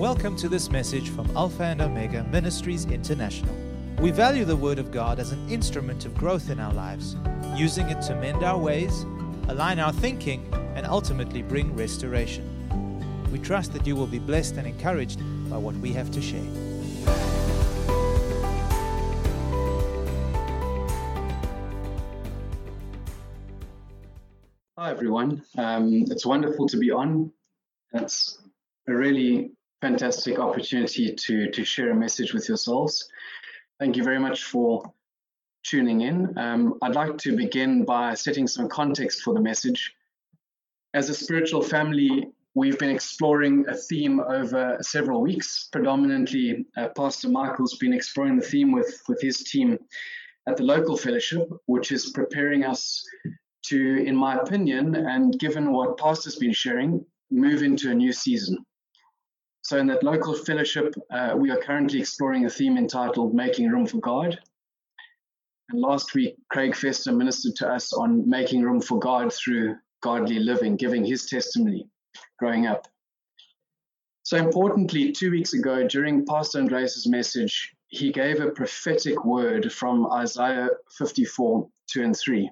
Welcome to this message from Alpha and Omega Ministries International. We value the Word of God as an instrument of growth in our lives, using it to mend our ways, align our thinking, and ultimately bring restoration. We trust that you will be blessed and encouraged by what we have to share. Hi, everyone. Um, it's wonderful to be on. It's a really fantastic opportunity to, to share a message with yourselves. Thank you very much for tuning in. Um, I'd like to begin by setting some context for the message. As a spiritual family, we've been exploring a theme over several weeks. Predominantly, uh, Pastor Michael's been exploring the theme with, with his team at the local fellowship, which is preparing us to, in my opinion, and given what Pastor's been sharing, move into a new season. So, in that local fellowship, uh, we are currently exploring a theme entitled Making Room for God. And last week, Craig Fester ministered to us on making room for God through godly living, giving his testimony growing up. So, importantly, two weeks ago, during Pastor Andreas' message, he gave a prophetic word from Isaiah 54 2 and 3.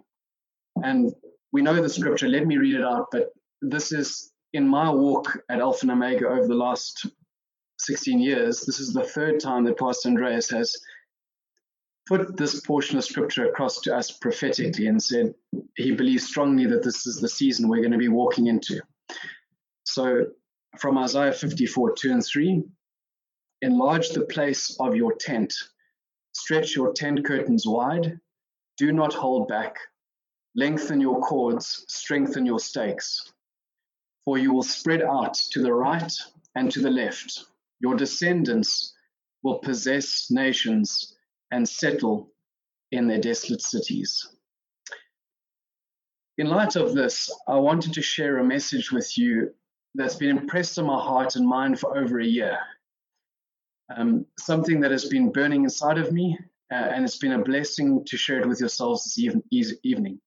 And we know the scripture, let me read it out, but this is in my walk at Alpha and Omega over the last 16 years, this is the third time that Pastor Andreas has put this portion of scripture across to us prophetically and said he believes strongly that this is the season we're going to be walking into. So, from Isaiah 54 2 and 3, enlarge the place of your tent, stretch your tent curtains wide, do not hold back, lengthen your cords, strengthen your stakes for you will spread out to the right and to the left. Your descendants will possess nations and settle in their desolate cities. In light of this, I wanted to share a message with you that's been impressed on my heart and mind for over a year. Um, something that has been burning inside of me, uh, and it's been a blessing to share it with yourselves this even, evening.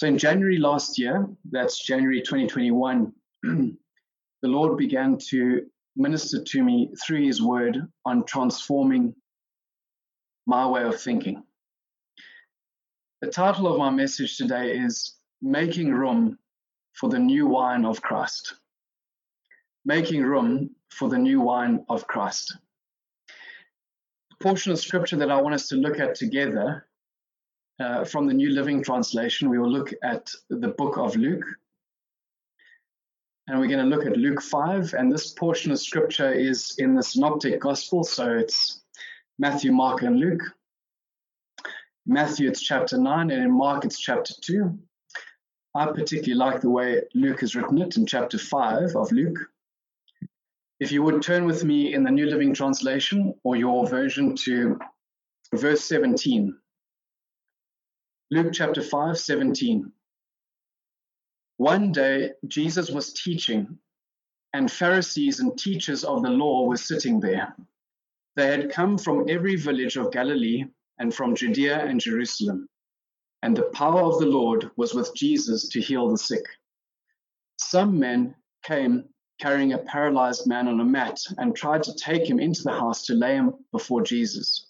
So in January last year, that's January 2021, the Lord began to minister to me through His Word on transforming my way of thinking. The title of my message today is Making Room for the New Wine of Christ. Making Room for the New Wine of Christ. The portion of scripture that I want us to look at together uh, from the New Living Translation, we will look at the book of Luke. And we're going to look at Luke 5. And this portion of scripture is in the Synoptic Gospel. So it's Matthew, Mark, and Luke. Matthew, it's chapter 9, and in Mark, it's chapter 2. I particularly like the way Luke has written it in chapter 5 of Luke. If you would turn with me in the New Living Translation or your version to verse 17. Luke chapter 5, 17. One day, Jesus was teaching, and Pharisees and teachers of the law were sitting there. They had come from every village of Galilee and from Judea and Jerusalem, and the power of the Lord was with Jesus to heal the sick. Some men came carrying a paralyzed man on a mat and tried to take him into the house to lay him before Jesus.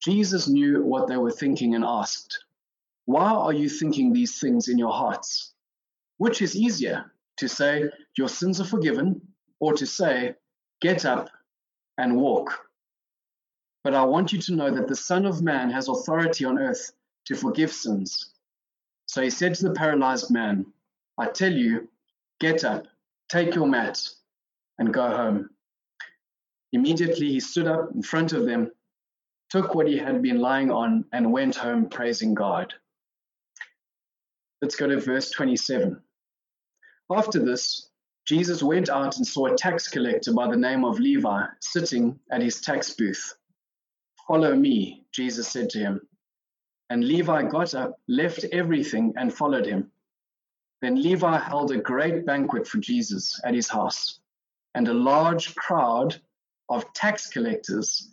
Jesus knew what they were thinking and asked, Why are you thinking these things in your hearts? Which is easier, to say, Your sins are forgiven, or to say, Get up and walk? But I want you to know that the Son of Man has authority on earth to forgive sins. So he said to the paralyzed man, I tell you, get up, take your mat, and go home. Immediately he stood up in front of them took what he had been lying on, and went home praising God. Let's go to verse 27. After this, Jesus went out and saw a tax collector by the name of Levi sitting at his tax booth. Follow me, Jesus said to him. And Levi got up, left everything, and followed him. Then Levi held a great banquet for Jesus at his house, and a large crowd of tax collectors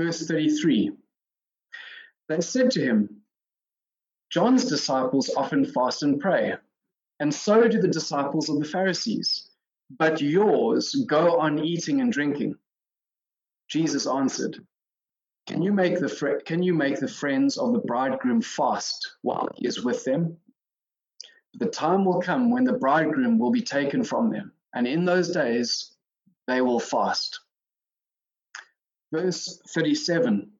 Verse 33 They said to him, John's disciples often fast and pray and so do the disciples of the Pharisees. But yours go on eating and drinking. Jesus answered, Can you make the, fr- can you make the friends of the bridegroom fast while he is with them? The time will come when the bridegroom will be taken from them, and in those days they will fast. Verse 37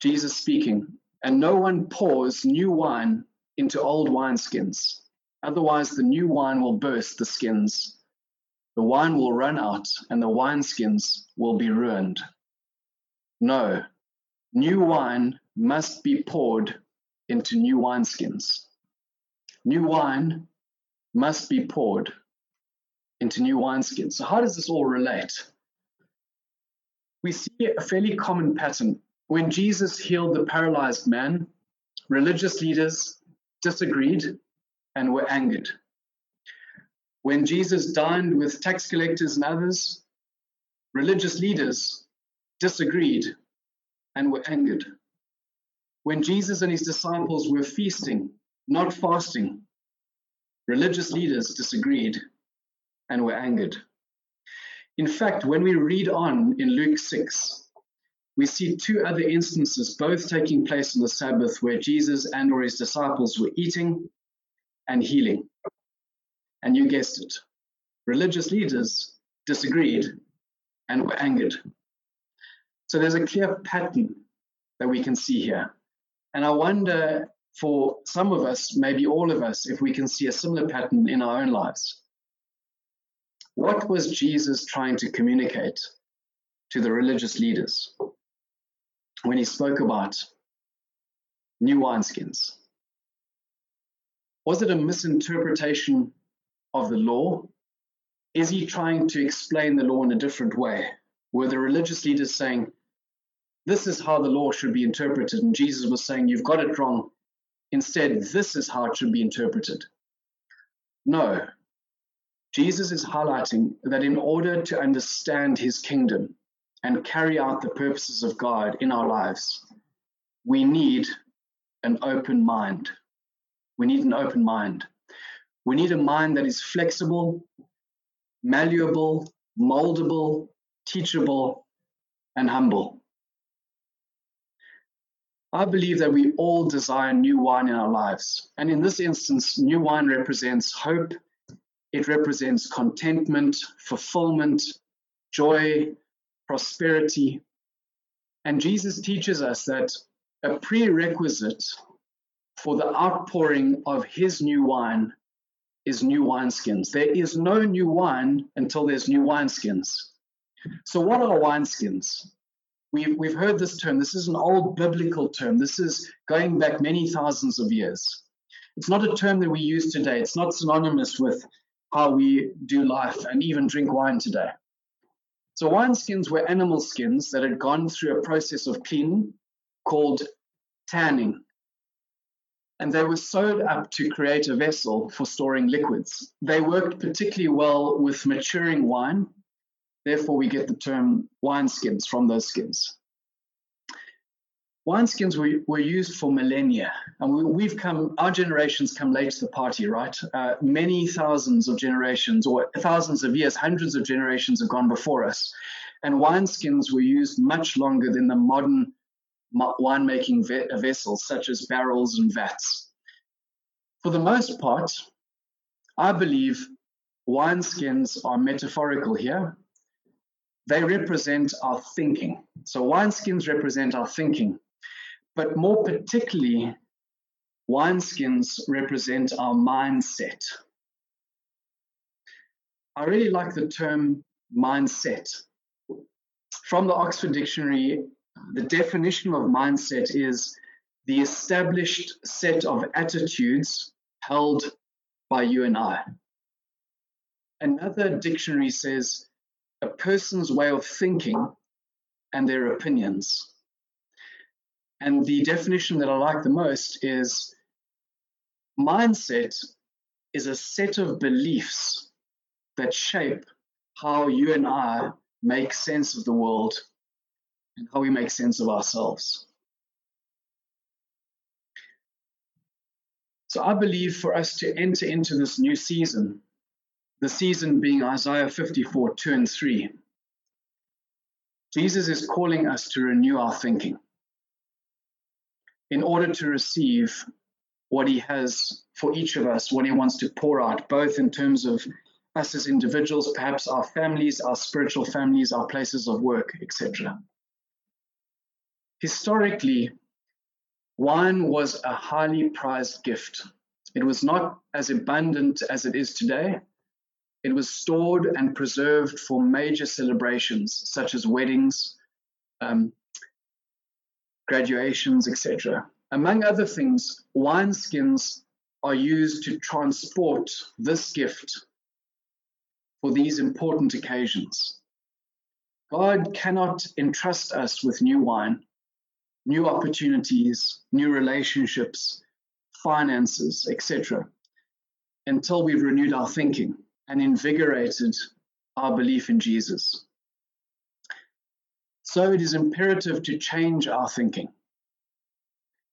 Jesus speaking, and no one pours new wine into old wineskins. Otherwise, the new wine will burst the skins. The wine will run out, and the wineskins will be ruined. No, new wine must be poured into new wineskins. New wine must be poured into new wineskins. So, how does this all relate? We see a fairly common pattern. When Jesus healed the paralyzed man, religious leaders disagreed and were angered. When Jesus dined with tax collectors and others, religious leaders disagreed and were angered. When Jesus and his disciples were feasting, not fasting, religious leaders disagreed and were angered. In fact, when we read on in Luke 6, we see two other instances, both taking place on the Sabbath, where Jesus and or his disciples were eating and healing. And you guessed it, religious leaders disagreed and were angered. So there's a clear pattern that we can see here. And I wonder for some of us, maybe all of us, if we can see a similar pattern in our own lives. What was Jesus trying to communicate to the religious leaders? when he spoke about new wineskins? Was it a misinterpretation of the law? Is he trying to explain the law in a different way? Were the religious leaders saying, this is how the law should be interpreted, and Jesus was saying, you've got it wrong. Instead, this is how it should be interpreted. No. Jesus is highlighting that in order to understand his kingdom, and carry out the purposes of God in our lives, we need an open mind. We need an open mind. We need a mind that is flexible, malleable, moldable, teachable, and humble. I believe that we all desire new wine in our lives. And in this instance, new wine represents hope, it represents contentment, fulfillment, joy, prosperity. And Jesus teaches us that a prerequisite for the outpouring of his new wine is new wineskins. There is no new wine until there's new wineskins. So, what are wineskins? We've, we've heard this term. This is an old biblical term. This is going back many thousands of years. It's not a term that we use today. It's not synonymous with how we do life and even drink wine today. So wineskins were animal skins that had gone through a process of cleaning called tanning. And they were sewed up to create a vessel for storing liquids. They worked particularly well with maturing wine. Therefore, we get the term wineskins from those skins wineskins were, were used for millennia. And we, have come our generations come late to the party right? Uh, many thousands of generations or thousands of years hundreds of generations have gone before us. And wineskins were used much longer than the modern winemaking ve- vessels such as barrels and vats. For the most part i believe wineskins are metaphorical here. They represent our thinking. So wineskins represent our thinking, but more particularly, wineskins represent our mindset. I really like the term mindset. From the Oxford Dictionary, the definition of mindset is the established set of attitudes held by you and I. Another dictionary says a person's way of thinking and their opinions. And the definition that I like the most is mindset is a set of beliefs that shape how you and I make sense of the world and how we make sense of ourselves. So I believe for us to enter into this new season, the season being Isaiah 54 2 and 3, Jesus is calling us to renew our thinking in order to receive what he has for each of us, what he wants to pour out, both in terms of us as individuals, perhaps our families, our spiritual families, our places of work, etc. Historically, wine was a highly prized gift. It was not as abundant as it is today. It was stored and preserved for major celebrations such as weddings, um, graduations, etc. Among other things, wineskins are used to transport this gift for these important occasions. God cannot entrust us with new wine new opportunities, new relationships, finances, etc., until we've renewed our thinking and invigorated our belief in Jesus. So it is imperative to change our thinking.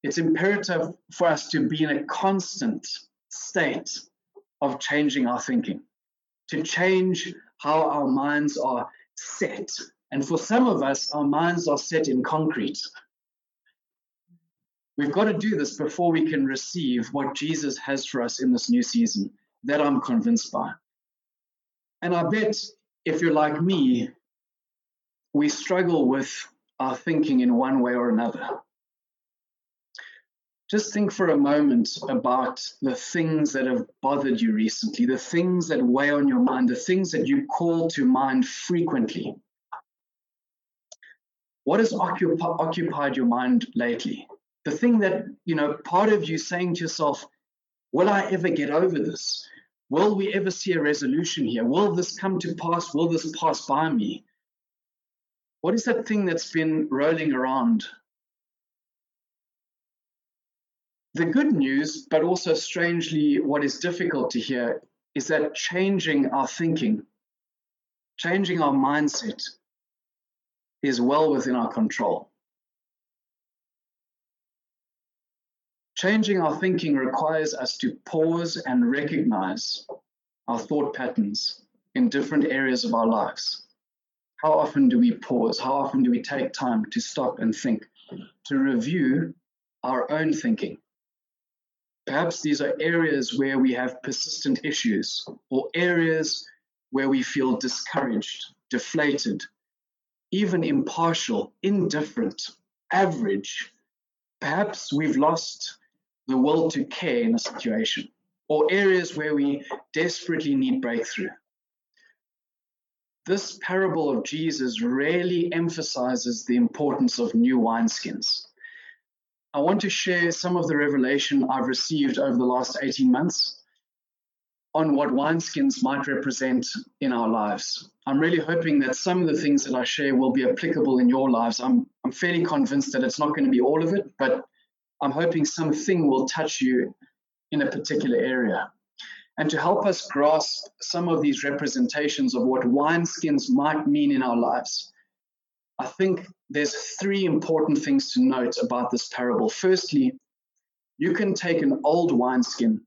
It's imperative for us to be in a constant state of changing our thinking, to change how our minds are set. And for some of us, our minds are set in concrete. We've got to do this before we can receive what Jesus has for us in this new season. That I'm convinced by. And I bet if you're like me, we struggle with our thinking in one way or another. Just think for a moment about the things that have bothered you recently, the things that weigh on your mind, the things that you call to mind frequently. What has occup- occupied your mind lately? the thing that, you know, part of you saying to yourself, will I ever get over this? Will we ever see a resolution here? Will this come to pass? Will this pass by me? What is that thing that's been rolling around? The good news, but also strangely what is difficult to hear, is that changing our thinking, changing our mindset, is well within our control. Changing our thinking requires us to pause and recognize our thought patterns in different areas of our lives. How often do we pause? How often do we take time to stop and think, to review our own thinking? Perhaps these are areas where we have persistent issues or areas where we feel discouraged, deflated, even impartial, indifferent, average. Perhaps we've lost the will to care in a situation or areas where we desperately need breakthrough. This parable of Jesus really emphasizes the importance of new wineskins. I want to share some of the revelation I've received over the last 18 months on what wineskins might represent in our lives. I'm really hoping that some of the things that I share will be applicable in your lives. I'm, I'm fairly convinced that it's not going to be all of it, but I'm hoping something will touch you in a particular area. And to help us grasp some of these representations of what wineskins might mean in our lives, I think there's three important things to note about this parable. Firstly, you can take an old wineskin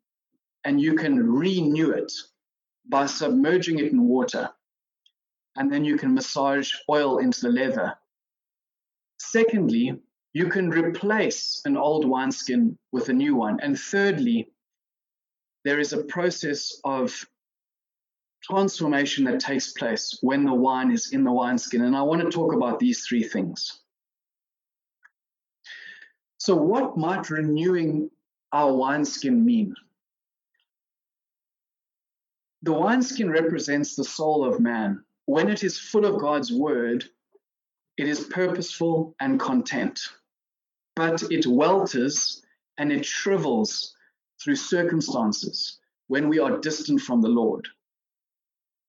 and you can renew it by submerging it in water. And then you can massage oil into the leather. Secondly, you can replace an old wineskin with a new one. And thirdly, there is a process of transformation that takes place when the wine is in the wineskin. And I want to talk about these three things. So, what might renewing our wineskin mean? The wineskin represents the soul of man. When it is full of God's word, it is purposeful and content. But it welters and it shrivels through circumstances when we are distant from the Lord.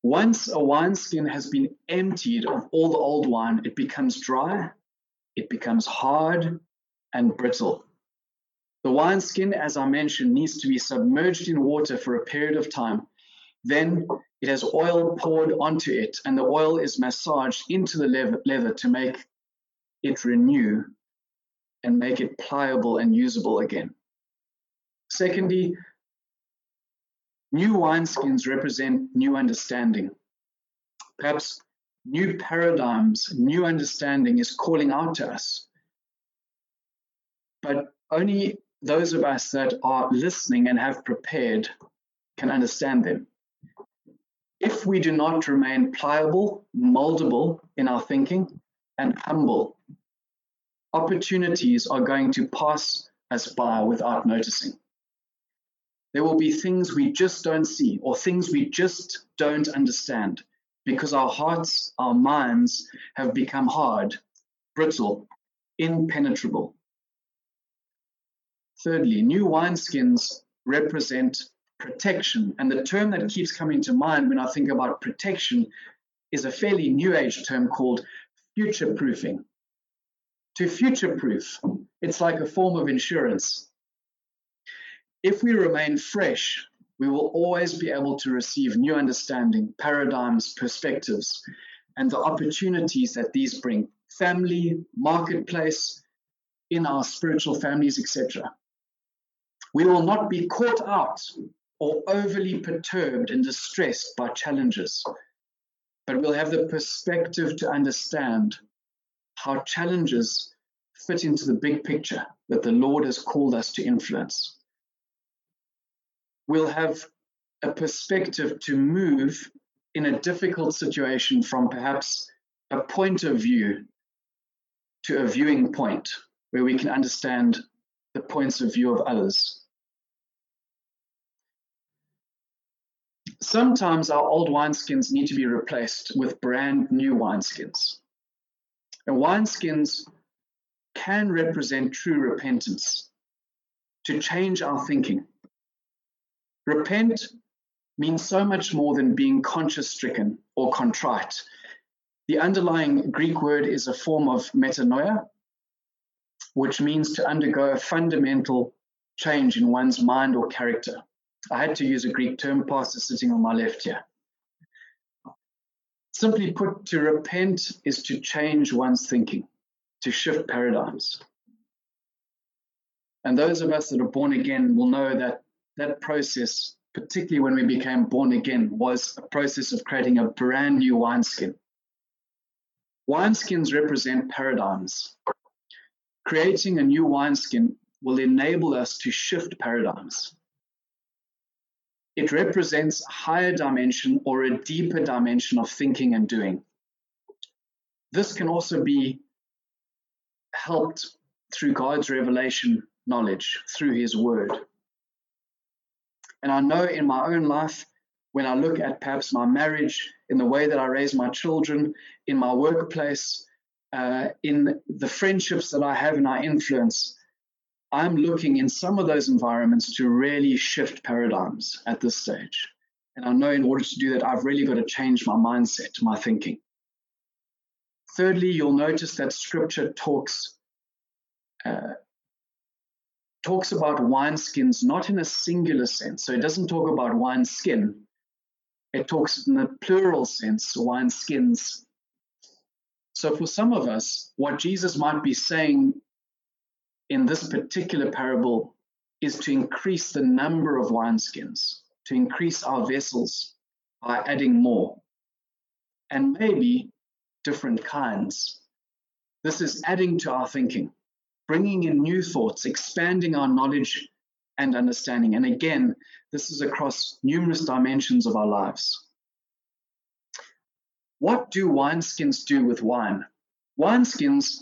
Once a wineskin has been emptied of all the old wine, it becomes dry, it becomes hard and brittle. The wineskin, as I mentioned, needs to be submerged in water for a period of time. Then it has oil poured onto it, and the oil is massaged into the leather to make it renew and make it pliable and usable again. Secondly, New wineskins represent new understanding. Perhaps new paradigms, new understanding is calling out to us. But only those of us that are listening and have prepared can understand them. If we do not remain pliable, moldable in our thinking, and humble, opportunities are going to pass us by without noticing. There will be things we just don't see or things we just don't understand because our hearts, our minds have become hard, brittle, impenetrable. Thirdly, new wineskins represent protection. And the term that keeps coming to mind when I think about protection is a fairly new age term called future proofing. To future proof, it's like a form of insurance. If we remain fresh, we will always be able to receive new understanding, paradigms, perspectives, and the opportunities that these bring family, marketplace, in our spiritual families, etc. We will not be caught out or overly perturbed and distressed by challenges, but we'll have the perspective to understand how challenges fit into the big picture that the Lord has called us to influence we'll have a perspective to move in a difficult situation from perhaps a point of view to a viewing point where we can understand the points of view of others. Sometimes our old wineskins need to be replaced with brand new wineskins. And wineskins can represent true repentance to change our thinking Repent means so much more than being conscience stricken or contrite. The underlying Greek word is a form of metanoia, which means to undergo a fundamental change in one's mind or character. I had to use a Greek term, pastor sitting on my left here. Simply put, to repent is to change one's thinking, to shift paradigms. And those of us that are born again will know that that process, particularly when we became born again, was a process of creating a brand new wineskin. Wineskins represent paradigms. Creating a new wineskin will enable us to shift paradigms. It represents a higher dimension or a deeper dimension of thinking and doing. This can also be helped through God's revelation knowledge, through His Word. And I know in my own life, when I look at perhaps my marriage, in the way that I raise my children, in my workplace, uh, in the friendships that I have and I influence, I'm looking in some of those environments to really shift paradigms at this stage. And I know in order to do that, I've really got to change my mindset, my thinking. Thirdly, you'll notice that scripture talks uh, talks about wineskins not in a singular sense. So it doesn't talk about wineskin, it talks in the plural sense, wineskins. So for some of us, what Jesus might be saying in this particular parable is to increase the number of wineskins, to increase our vessels by adding more, and maybe different kinds. This is adding to our thinking bringing in new thoughts, expanding our knowledge and understanding. And again, this is across numerous dimensions of our lives. What do wineskins do with wine? Wineskins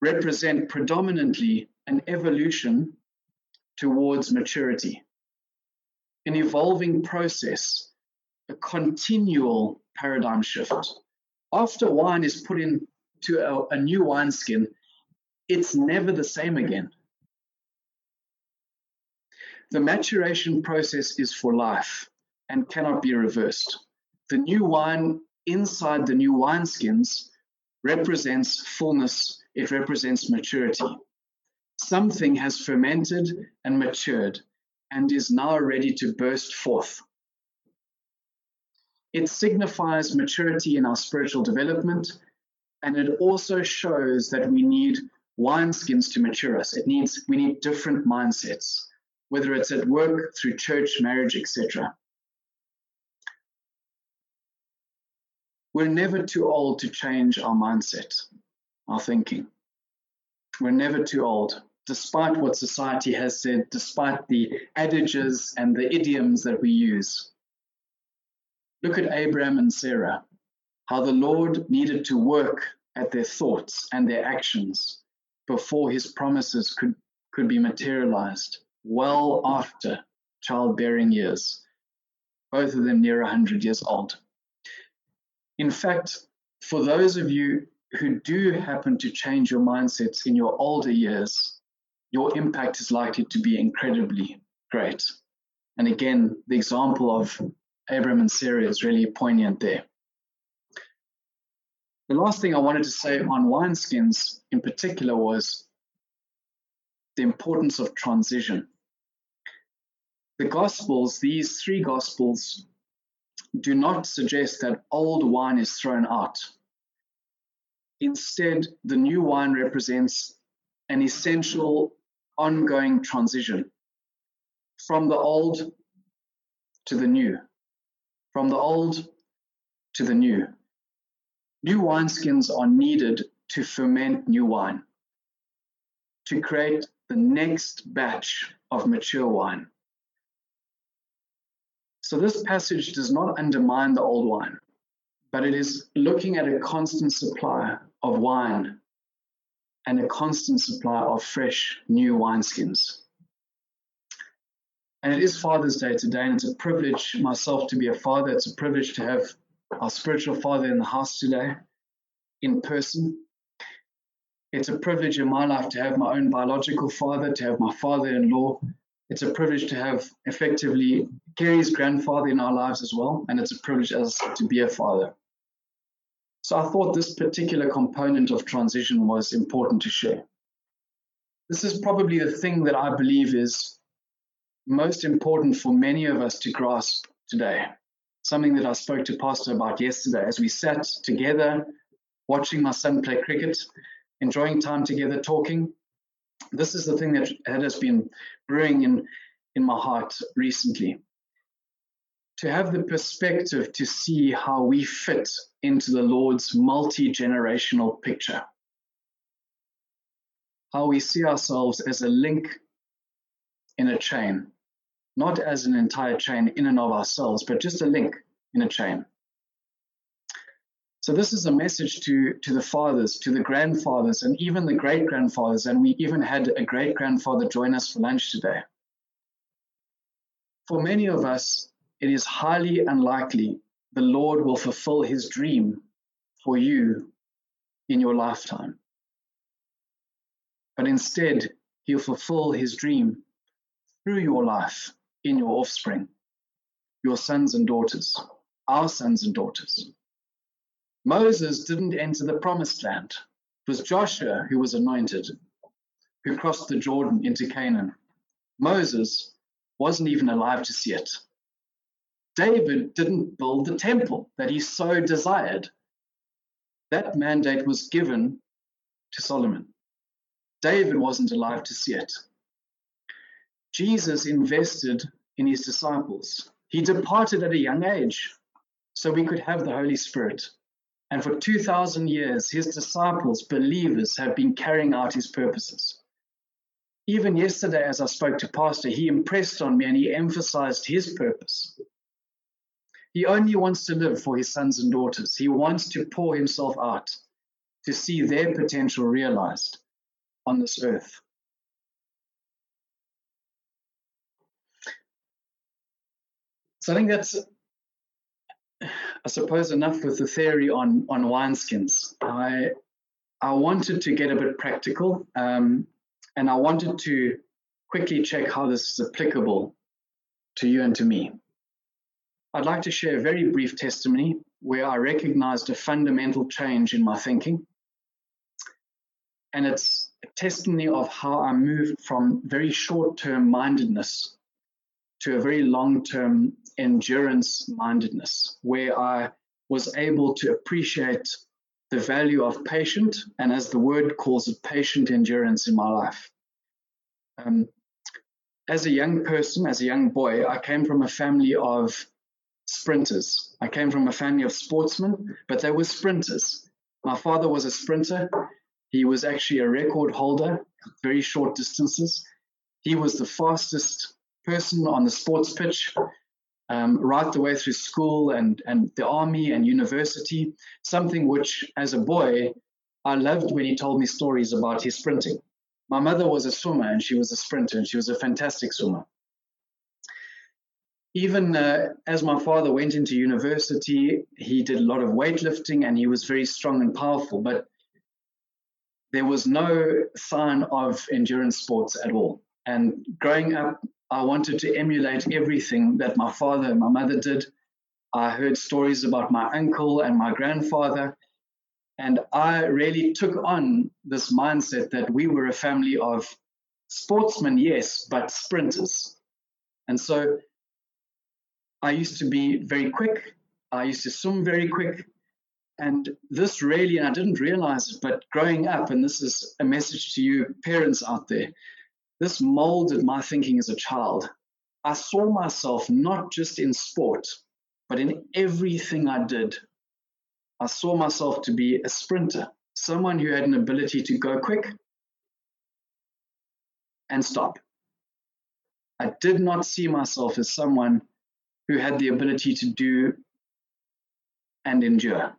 represent predominantly an evolution towards maturity, an evolving process, a continual paradigm shift. After wine is put into a, a new wineskin, it's never the same again. The maturation process is for life and cannot be reversed. The new wine inside the new wineskins represents fullness, it represents maturity. Something has fermented and matured and is now ready to burst forth. It signifies maturity in our spiritual development, and it also shows that we need wineskins to mature us. It needs we need different mindsets, whether it's at work, through church, marriage, etc. We're never too old to change our mindset, our thinking. We're never too old, despite what society has said, despite the adages and the idioms that we use. Look at Abraham and Sarah, how the Lord needed to work at their thoughts and their actions before his promises could, could be materialized well after childbearing years, both of them near 100 years old. In fact, for those of you who do happen to change your mindsets in your older years, your impact is likely to be incredibly great. And again, the example of Abraham and Sarah is really poignant there. The last thing I wanted to say on wineskins in particular was the importance of transition. The Gospels, these three Gospels, do not suggest that old wine is thrown out. Instead, the new wine represents an essential ongoing transition from the old to the new, from the old to the new. New wineskins are needed to ferment new wine, to create the next batch of mature wine. So, this passage does not undermine the old wine, but it is looking at a constant supply of wine and a constant supply of fresh new wineskins. And it is Father's Day today, and it's a privilege myself to be a father. It's a privilege to have our spiritual father in the house today in person. It's a privilege in my life to have my own biological father, to have my father in law. It's a privilege to have effectively Gary's grandfather in our lives as well, and it's a privilege as to be a father. So I thought this particular component of transition was important to share. This is probably the thing that I believe is most important for many of us to grasp today something that I spoke to Pastor about yesterday as we sat together watching my son play cricket, enjoying time together, talking. This is the thing that has been brewing in, in my heart recently. To have the perspective to see how we fit into the Lord's multi generational picture. How we see ourselves as a link in a chain not as an entire chain in and of ourselves, but just a link in a chain. So this is a message to, to the fathers, to the grandfathers, and even the great grandfathers. And we even had a great grandfather join us for lunch today. For many of us, it is highly unlikely the Lord will fulfill his dream for you in your lifetime. But instead, he'll fulfill his dream through your life in your offspring, your sons and daughters, our sons and daughters. Moses didn't enter the promised land. It was Joshua who was anointed, who crossed the Jordan into Canaan. Moses wasn't even alive to see it. David didn't build the temple that he so desired. That mandate was given to Solomon. David wasn't alive to see it. Jesus invested in his disciples. He departed at a young age so we could have the Holy Spirit. And for 2,000 years, his disciples, believers, have been carrying out his purposes. Even yesterday, as I spoke to Pastor, he impressed on me and he emphasized his purpose. He only wants to live for his sons and daughters. He wants to pour himself out to see their potential realized on this earth. So I think that's, I suppose, enough with the theory on on wineskins. I I wanted to get a bit practical, um, and I wanted to quickly check how this is applicable to you and to me. I'd like to share a very brief testimony where I recognized a fundamental change in my thinking. And it's a testimony of how I moved from very short term mindedness to a very long term endurance mindedness, where I was able to appreciate the value of patient, and as the word calls it, patient endurance in my life. Um, as a young person, as a young boy, I came from a family of sprinters. I came from a family of sportsmen, but they were sprinters. My father was a sprinter. He was actually a record holder, very short distances. He was the fastest person on the sports pitch, um, right the way through school and, and the army and university, something which, as a boy, I loved when he told me stories about his sprinting. My mother was a swimmer and she was a sprinter and she was a fantastic swimmer. Even uh, as my father went into university, he did a lot of weightlifting and he was very strong and powerful, but there was no sign of endurance sports at all. And growing up, I wanted to emulate everything that my father and my mother did. I heard stories about my uncle and my grandfather, and I really took on this mindset that we were a family of sportsmen, yes, but sprinters. And so I used to be very quick. I used to swim very quick. And this really, and I didn't realize it, but growing up, and this is a message to you parents out there, this molded my thinking as a child. I saw myself not just in sport, but in everything I did I saw myself to be a sprinter, someone who had an ability to go quick and stop. I did not see myself as someone who had the ability to do and endure.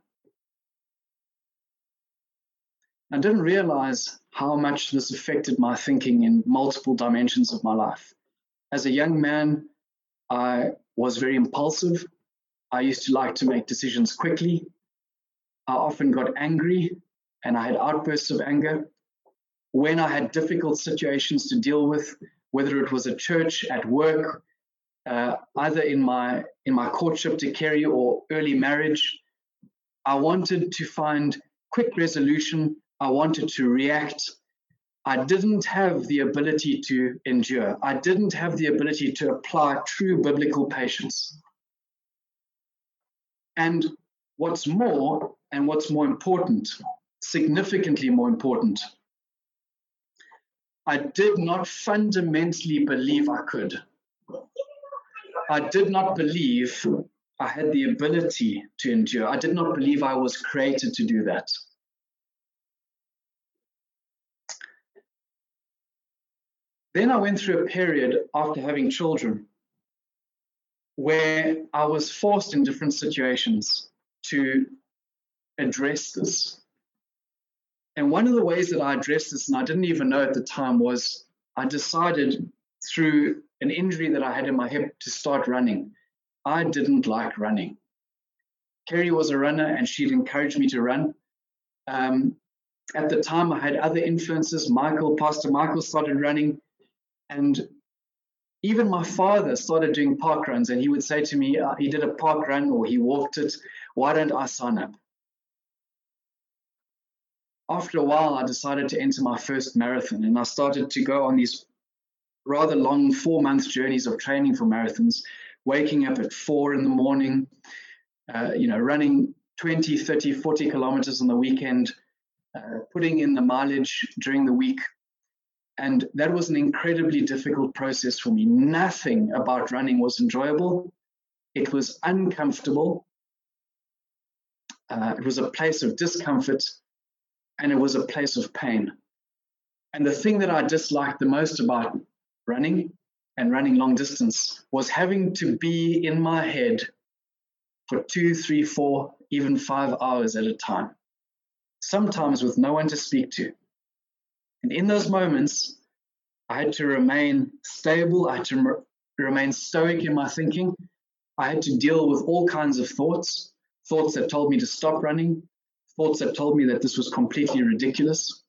I didn't realize how much this affected my thinking in multiple dimensions of my life. As a young man, I was very impulsive. I used to like to make decisions quickly. I often got angry and I had outbursts of anger. When I had difficult situations to deal with, whether it was at church, at work, uh, either in my in my courtship to Kerry or early marriage, I wanted to find quick resolution. I wanted to react. I didn't have the ability to endure. I didn't have the ability to apply true biblical patience. And what's more, and what's more important, significantly more important, I did not fundamentally believe I could. I did not believe I had the ability to endure. I did not believe I was created to do that. Then I went through a period after having children where I was forced in different situations to address this. And one of the ways that I addressed this, and I didn't even know at the time, was I decided through an injury that I had in my hip to start running. I didn't like running. Kerry was a runner and she'd encouraged me to run. Um, at the time, I had other influences. Michael, Pastor Michael started running. And even my father started doing park runs. And he would say to me, uh, he did a park run or he walked it. Why don't I sign up? after a while, I decided to enter my first marathon and I started to go on these rather long four month journeys of training for marathons, waking up at four in the morning, uh, you know, running 20, 30, 40 kilometers on the weekend, uh, putting in the mileage during the week. And that was an incredibly difficult process for me. Nothing about running was enjoyable. It was uncomfortable. Uh, it was a place of discomfort and it was a place of pain. And the thing that I disliked the most about running and running long distance was having to be in my head for two, three, four, even five hours at a time, sometimes with no one to speak to. And in those moments, I had to remain stable, I had to remain stoic in my thinking. I had to deal with all kinds of thoughts thoughts that told me to stop running, thoughts that told me that this was completely ridiculous.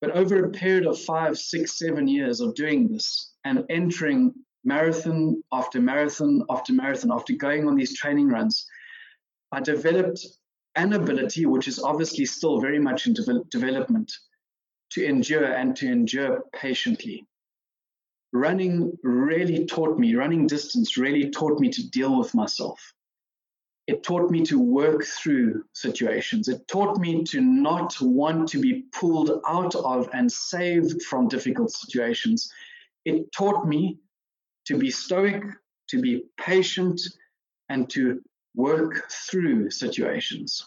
But over a period of five, six, seven years of doing this and entering marathon after marathon after marathon, after going on these training runs, I developed an ability, which is obviously still very much in de- development, to endure and to endure patiently. Running really taught me, running distance really taught me to deal with myself. It taught me to work through situations. It taught me to not want to be pulled out of and saved from difficult situations. It taught me to be stoic, to be patient, and to work through situations.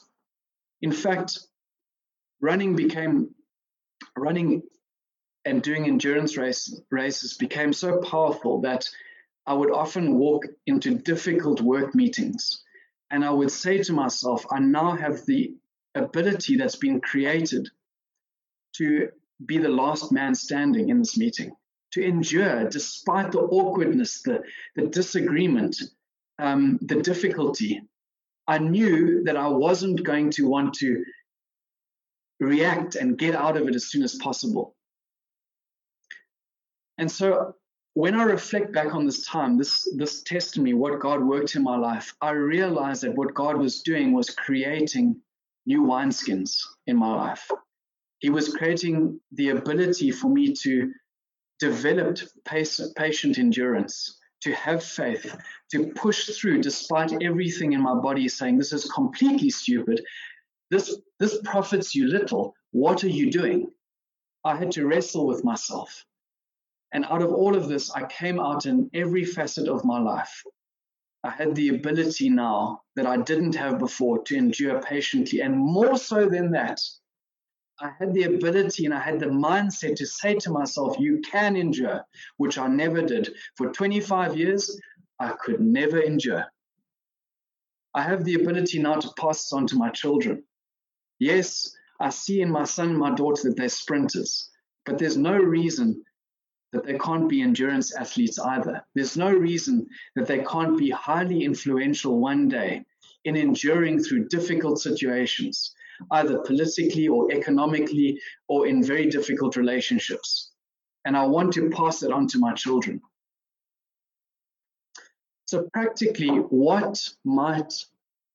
In fact, running became running and doing endurance race, races became so powerful that I would often walk into difficult work meetings and I would say to myself, I now have the ability that's been created to be the last man standing in this meeting to endure despite the awkwardness, the, the disagreement, um, the difficulty. I knew that I wasn't going to want to react and get out of it as soon as possible. And so when I reflect back on this time, this, this testimony, what God worked in my life, I realized that what God was doing was creating new wineskins in my life. He was creating the ability for me to developed patient endurance, to have faith, to push through despite everything in my body saying, This is completely stupid. This, this profits you little. What are you doing? I had to wrestle with myself. And out of all of this, I came out in every facet of my life. I had the ability now that I didn't have before to endure patiently. And more so than that, I had the ability and I had the mindset to say to myself, you can endure, which I never did. For 25 years, I could never endure. I have the ability now to pass this on to my children. Yes, I see in my son and my daughter that they're sprinters, but there's no reason that they can't be endurance athletes either. There's no reason that they can't be highly influential one day in enduring through difficult situations either politically or economically or in very difficult relationships. And I want to pass it on to my children. So, practically, what might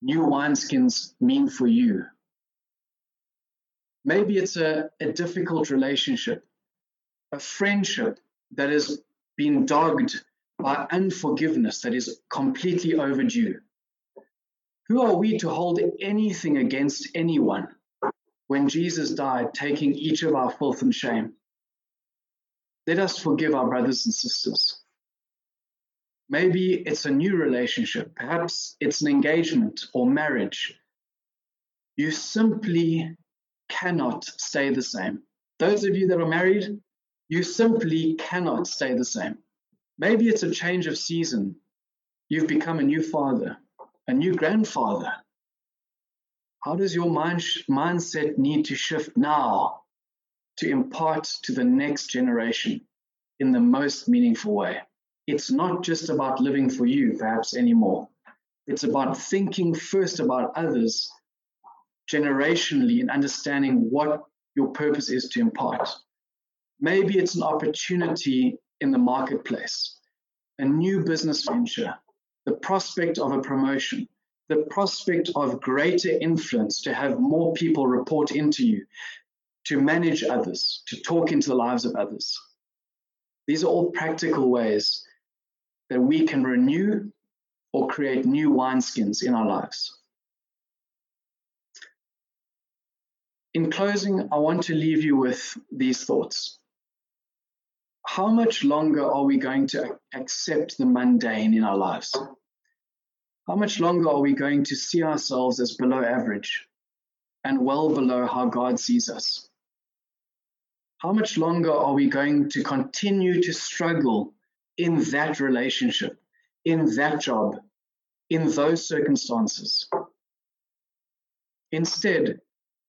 new wineskins mean for you? Maybe it's a, a difficult relationship, a friendship that has been dogged by unforgiveness that is completely overdue. Who are we to hold anything against anyone when Jesus died, taking each of our filth and shame? Let us forgive our brothers and sisters. Maybe it's a new relationship, perhaps it's an engagement or marriage. You simply cannot stay the same. Those of you that are married, you simply cannot stay the same. Maybe it's a change of season. You've become a new father a new grandfather. How does your mind mindset need to shift now to impart to the next generation in the most meaningful way? It's not just about living for you, perhaps anymore. It's about thinking first about others generationally in understanding what your purpose is to impart. Maybe it's an opportunity in the marketplace, a new business venture, the prospect of a promotion, the prospect of greater influence, to have more people report into you, to manage others, to talk into the lives of others. These are all practical ways that we can renew or create new wineskins in our lives. In closing, I want to leave you with these thoughts how much longer are we going to accept the mundane in our lives? How much longer are we going to see ourselves as below average and well below how God sees us? How much longer are we going to continue to struggle in that relationship, in that job, in those circumstances. Instead,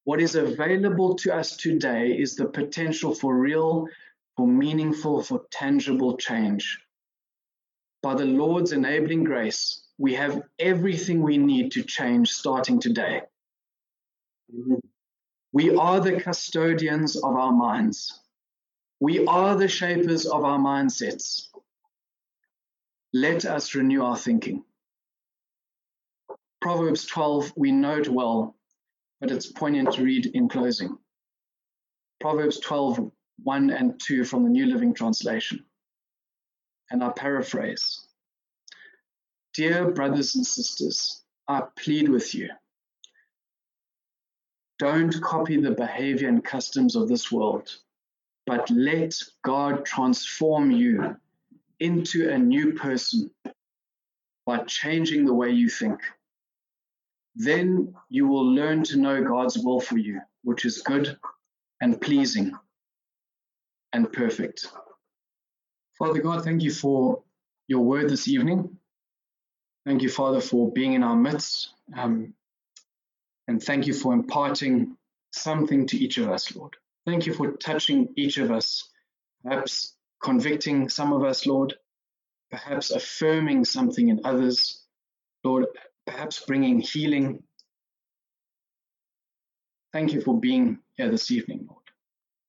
what is available to us today is the potential for real, for meaningful, for tangible change. By the Lord's enabling grace, we have everything we need to change starting today. We are the custodians of our minds. We are the shapers of our mindsets. Let us renew our thinking. Proverbs 12, we know it well, but it's poignant to read in closing. Proverbs 12, 1 and 2 from the New Living Translation. And I paraphrase Dear brothers and sisters, I plead with you. Don't copy the behavior and customs of this world, but let God transform you into a new person by changing the way you think. Then you will learn to know God's will for you, which is good and pleasing and perfect. Father God, thank you for your word this evening. Thank you, Father, for being in our midst. Um, and thank you for imparting something to each of us, Lord. Thank you for touching each of us, perhaps convicting some of us, Lord, perhaps affirming something in others, Lord, perhaps bringing healing. Thank you for being here this evening, Lord.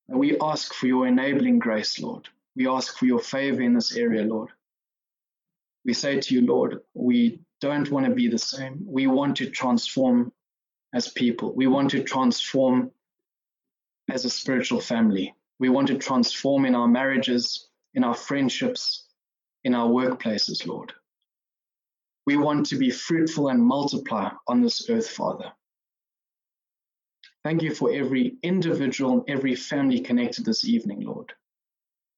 And we ask for your enabling grace, Lord. We ask for your favor in this area, Lord. We say to you, Lord, we don't want to be the same. We want to transform as people. We want to transform as a spiritual family. We want to transform in our marriages, in our friendships, in our workplaces, Lord. We want to be fruitful and multiply on this earth, Father. Thank you for every individual and every family connected this evening, Lord.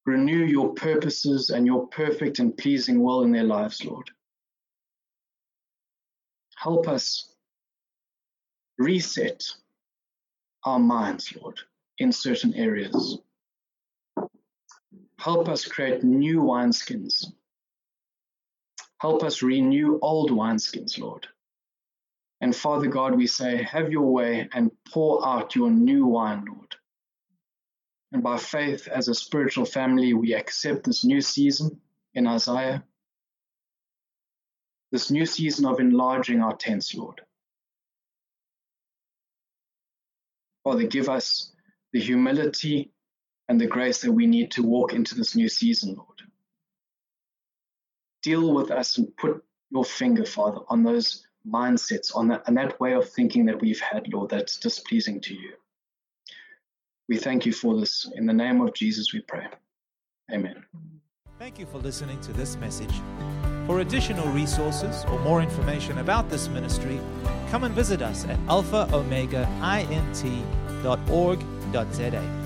Renew your purposes and your perfect and pleasing will in their lives, Lord. Help us reset our minds, Lord, in certain areas. Help us create new wineskins. Help us renew old wineskins, Lord. And Father God, we say, have your way and pour out your new wine, Lord. And by faith, as a spiritual family, we accept this new season in Isaiah, this new season of enlarging our tents, Lord. Father, give us the humility and the grace that we need to walk into this new season, Lord. Deal with us and put your finger, Father, on those mindsets, on that, and that way of thinking that we've had, Lord, that's displeasing to you. We thank you for this. In the name of Jesus, we pray. Amen. Thank you for listening to this message. For additional resources or more information about this ministry, come and visit us at alphaomegaint.org.za.